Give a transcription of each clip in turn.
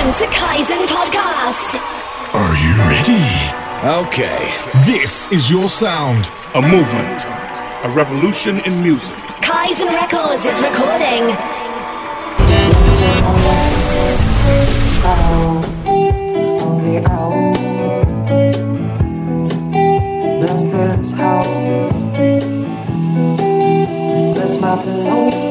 Welcome to Kaizen Podcast. Are you ready? Okay. This is your sound. A movement. A revolution in music. Kaizen Records is recording. sound of the owl. Bless this house. Bless my pillow.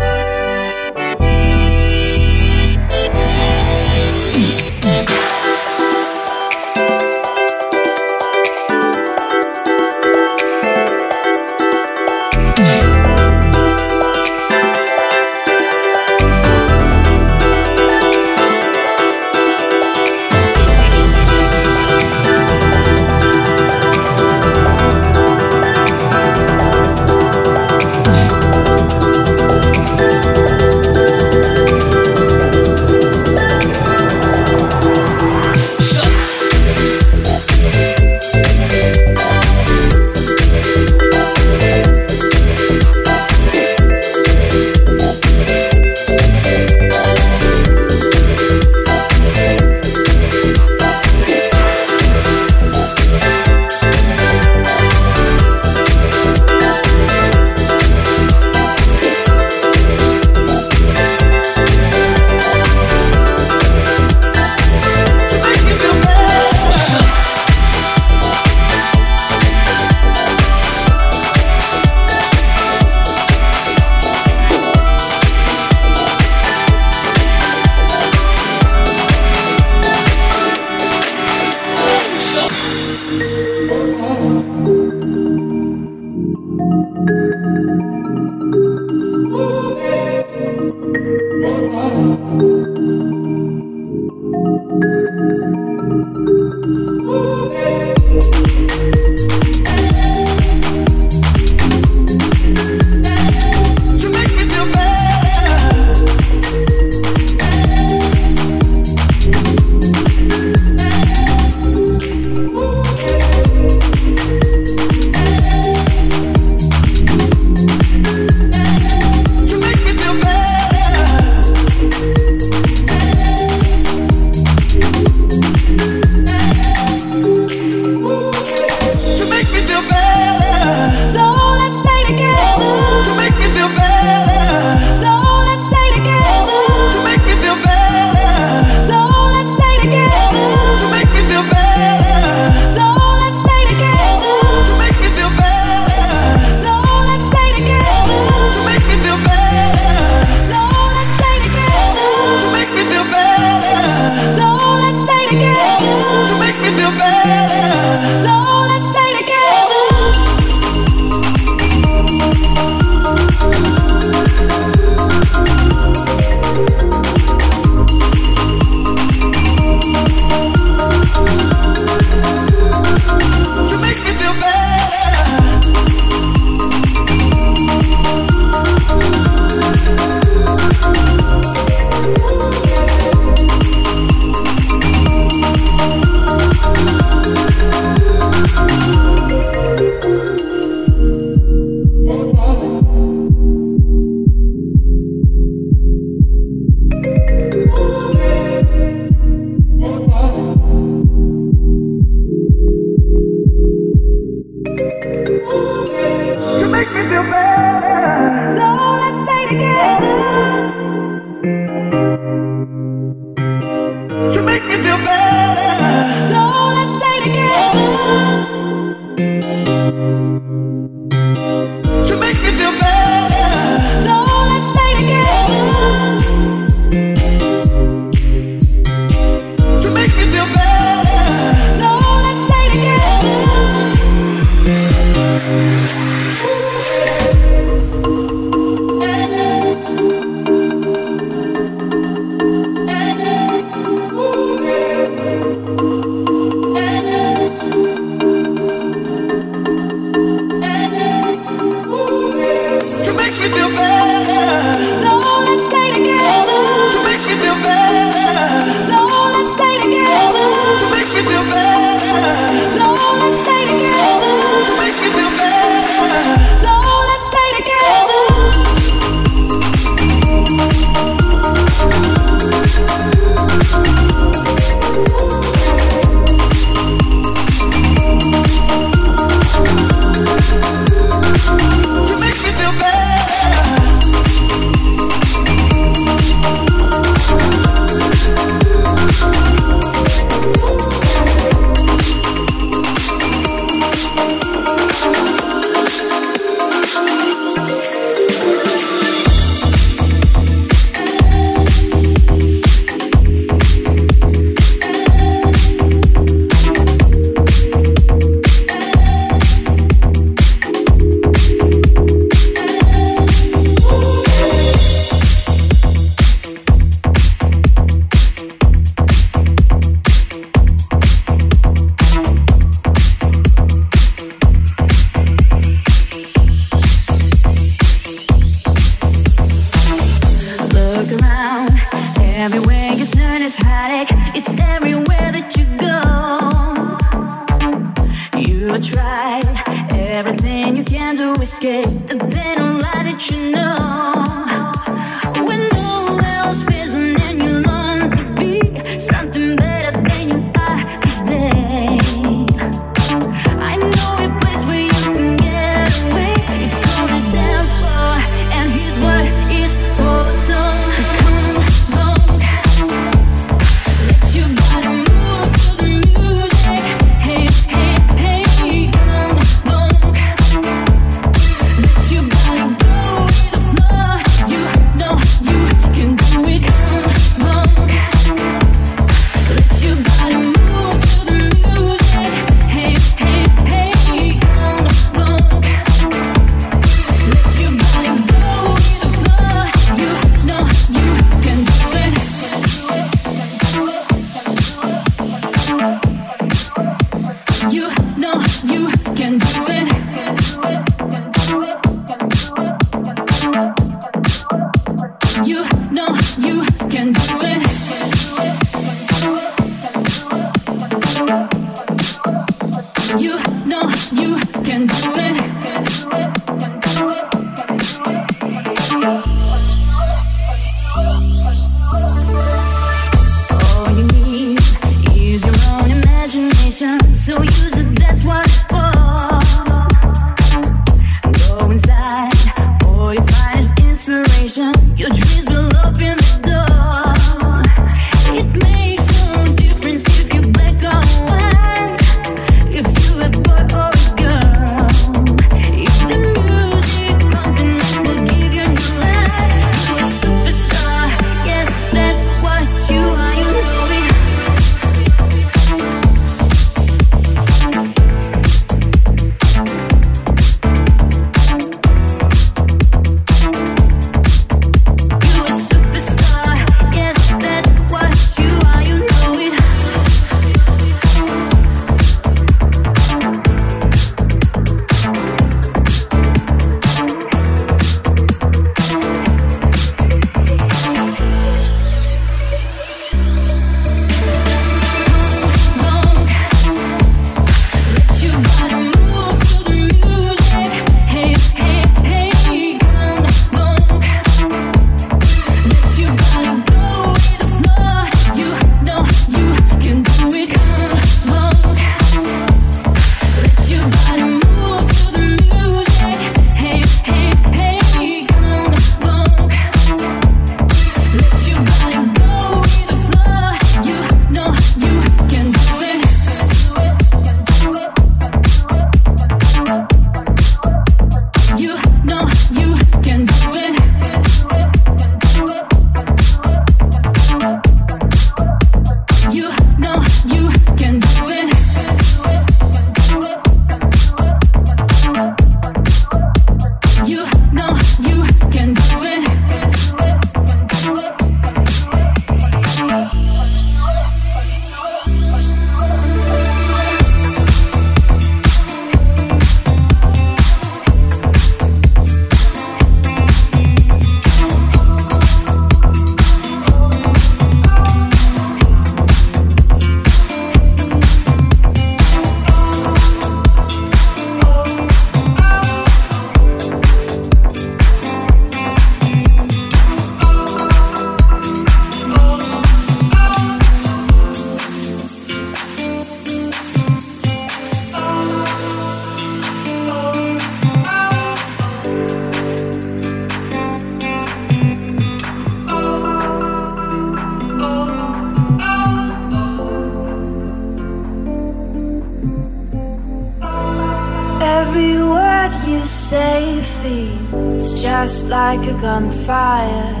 just like a gunfire.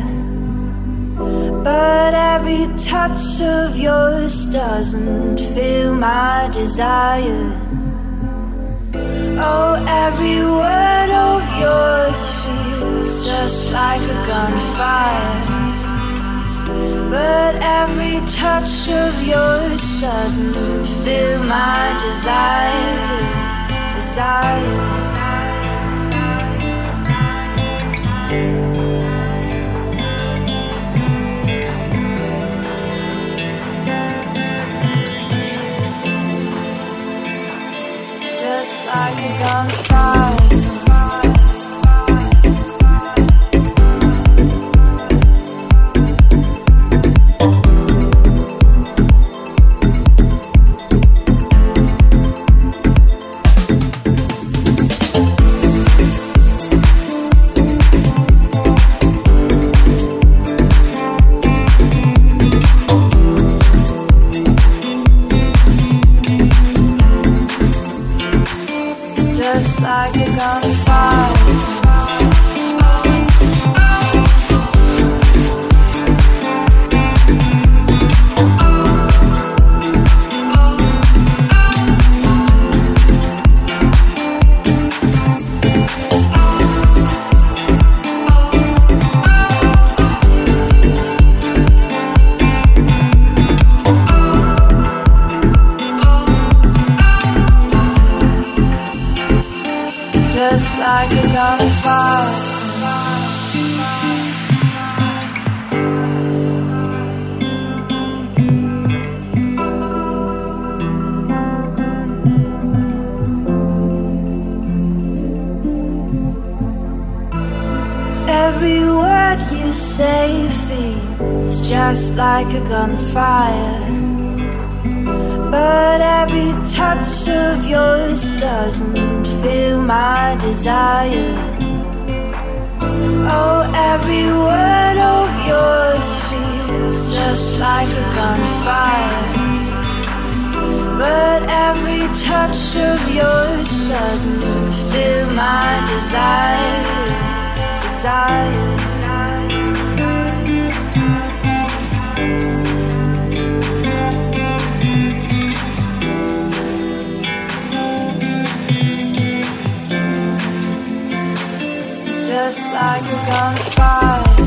But every touch of yours doesn't fill my desire. Oh, every word of yours feels just like a gunfire. But every touch of yours doesn't fill my desire. Desire. side, you gonna. just like a gunfire. But every touch of yours doesn't fill my desire. Oh, every word of yours feels just like a gunfire. But every touch of yours doesn't fill my desire. Desire. just like a gunfire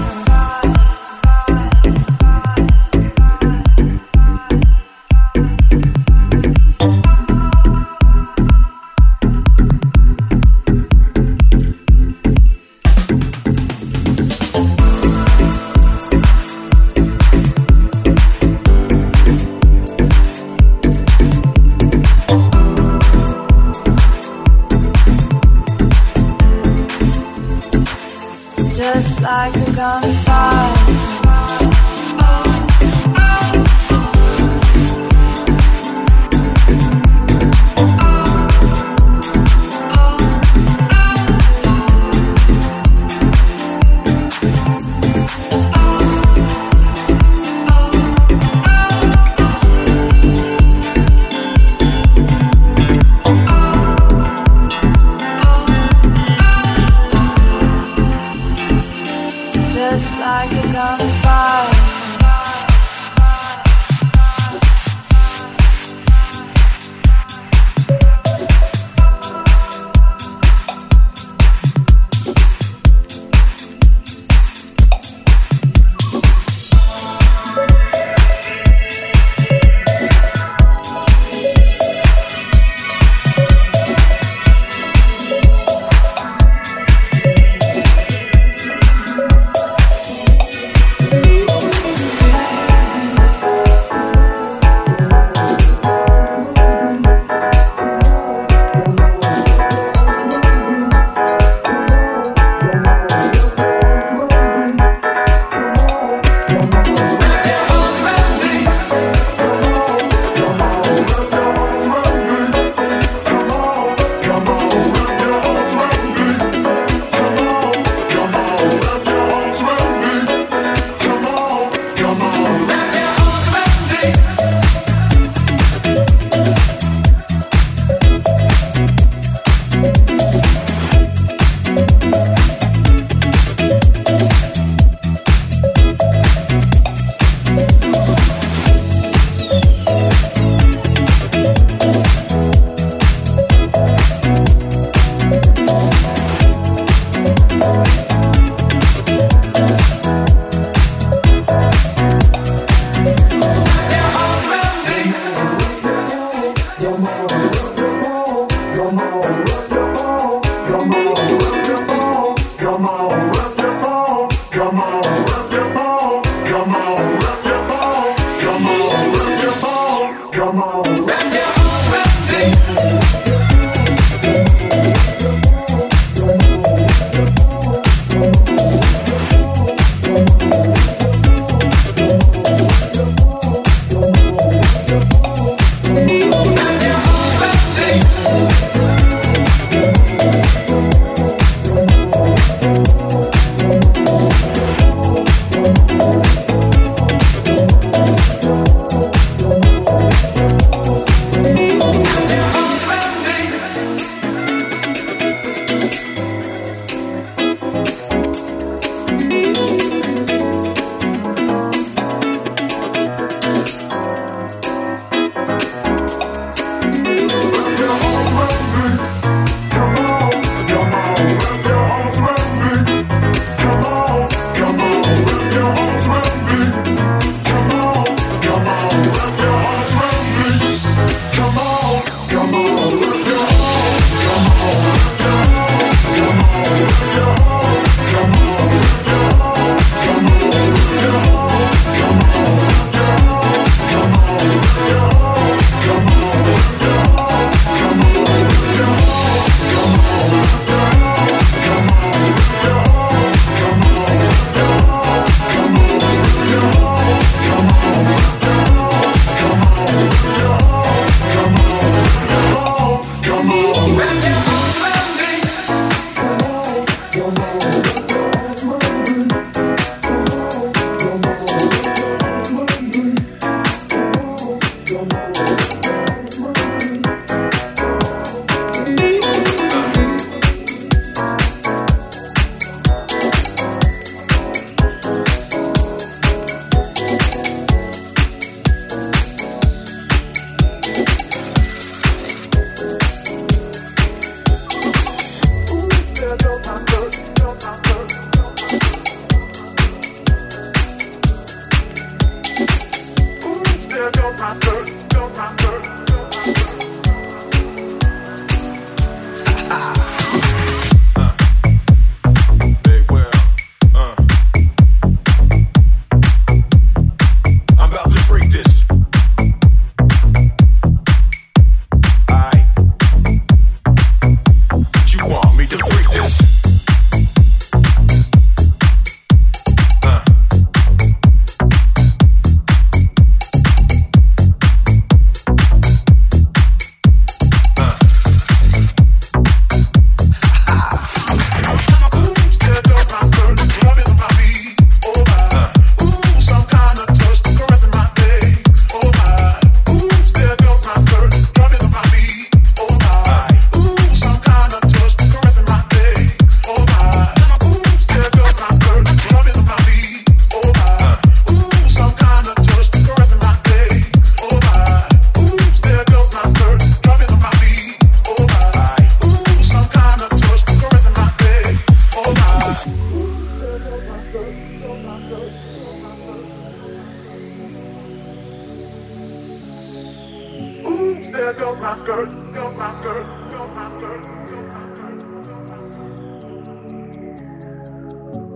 faster, oh go faster, oh go faster.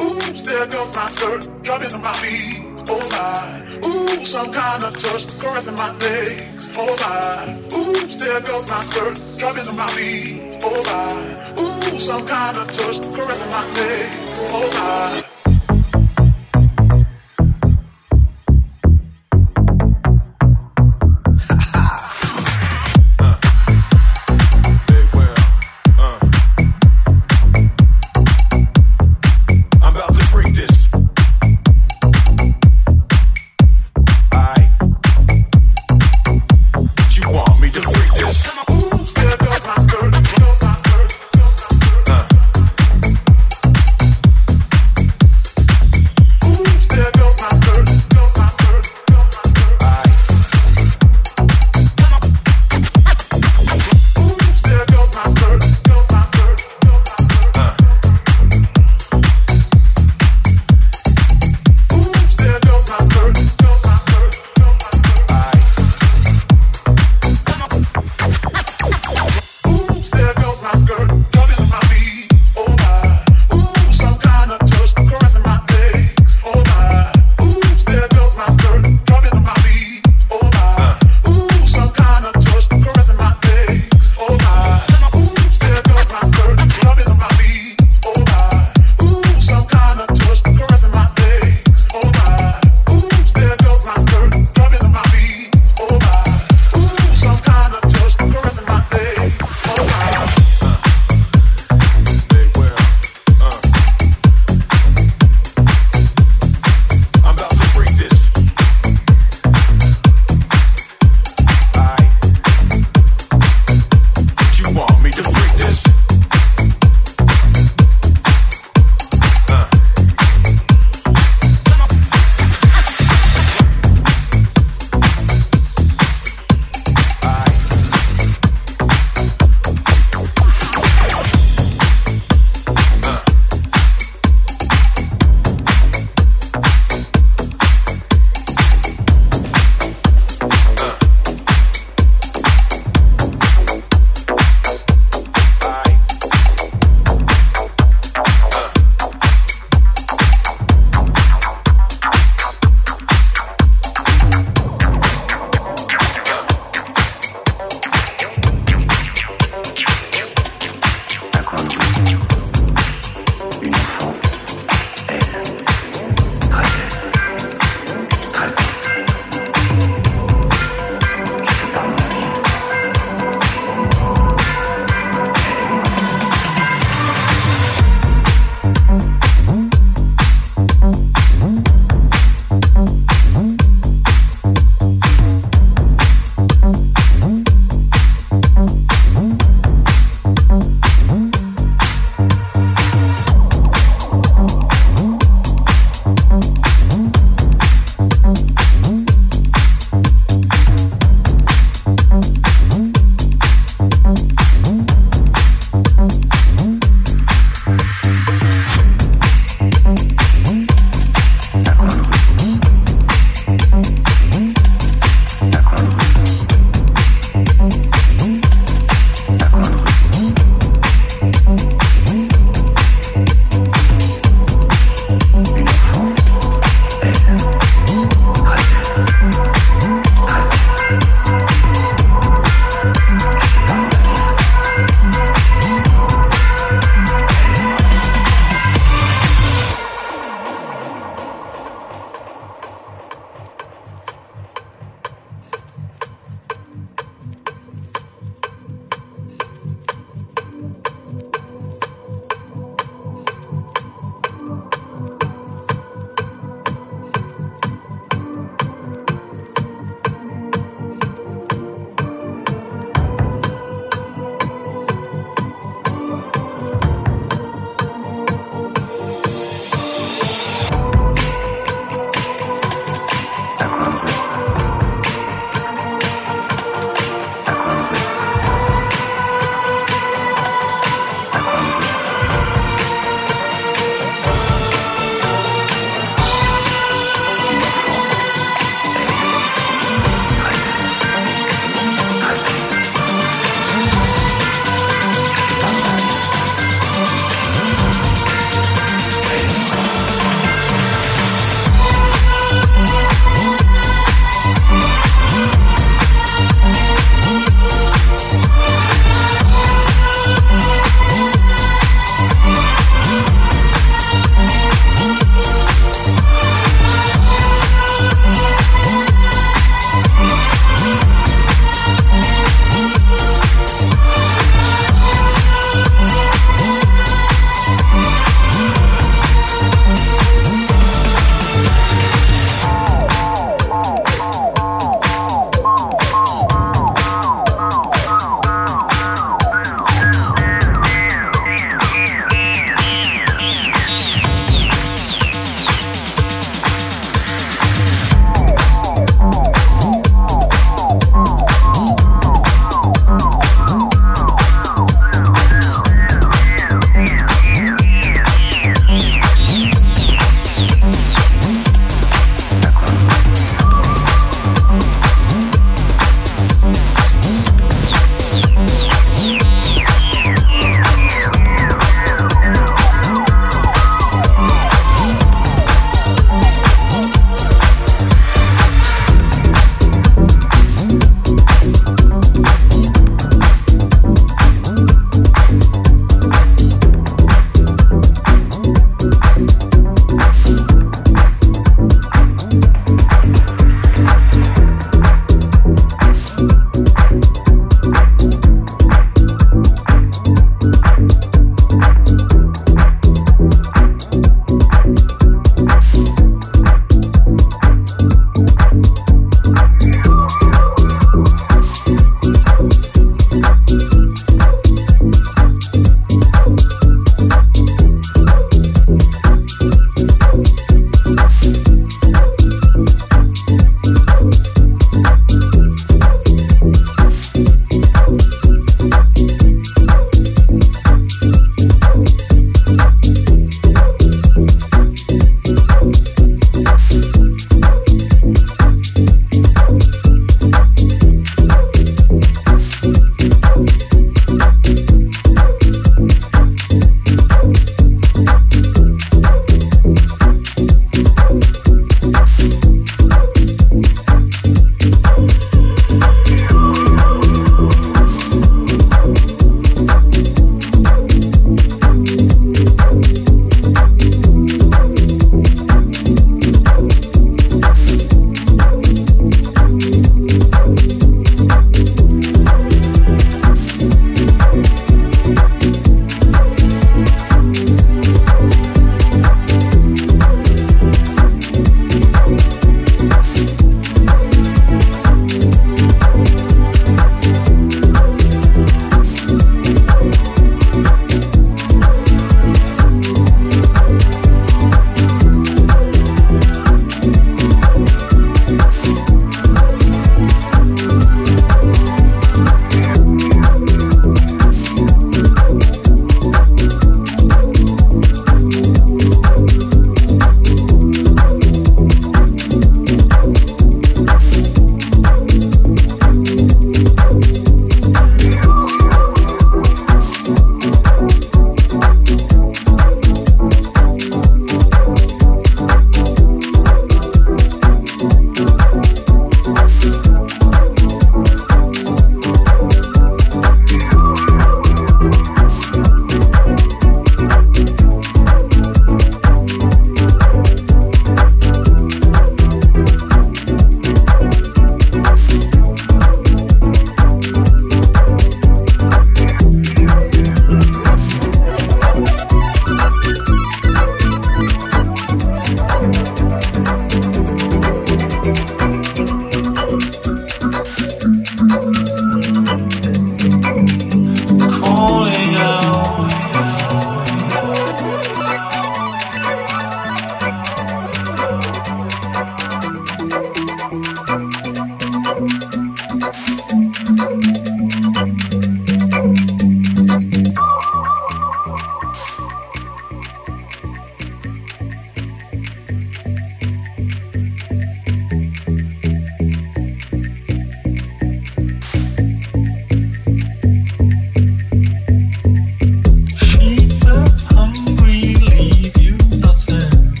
Ooh, there goes my skirt, dropping on my feet, oh my. Ooh, some kind of touch, caressing my legs, oh my. Oops, there goes my skirt, dropping on my feet, oh my. Ooh, some kind of touch, caressing my legs, oh my.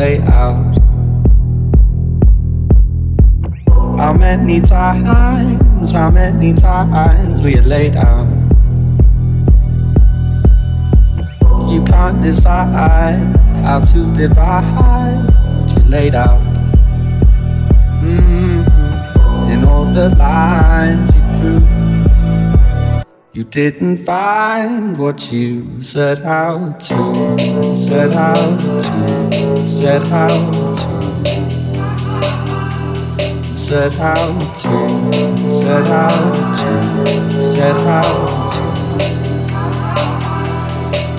Play out? How many times, how many times we had laid out? You can't decide how to divide what you laid out. Mm-hmm. In all the lines you drew, you didn't find what you set out to, set out to, set out to set out to set out to set out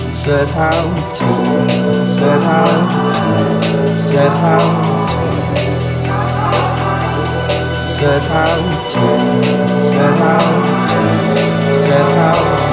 to set out to set out to set out set out to set out to set out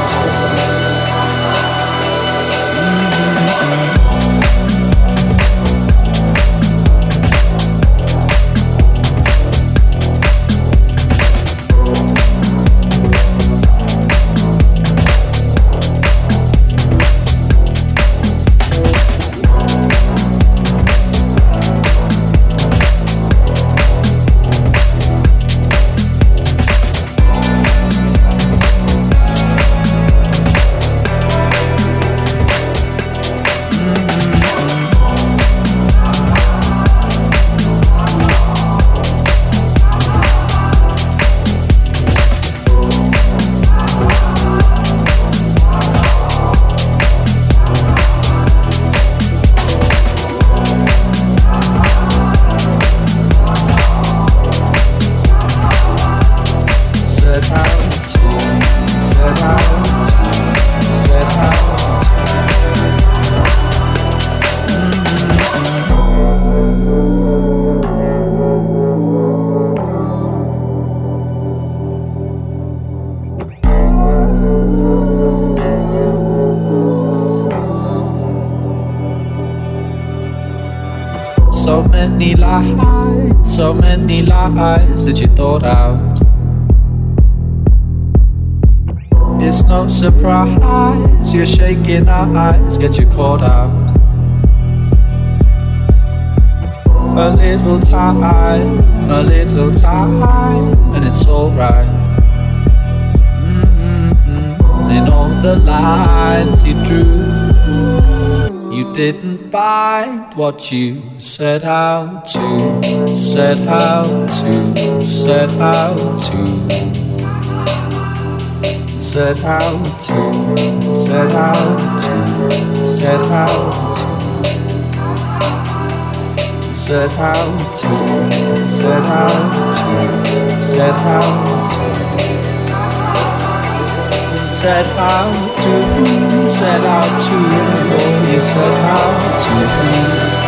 you out. A little time, a little time, and it's alright. Mm-hmm. In all the lines you drew. You didn't find what you set out to, set out to, set out to, set out to, set out to, set out to, said how to, said how to, said how to, said how to, said how to, said how to, said how to, said how to.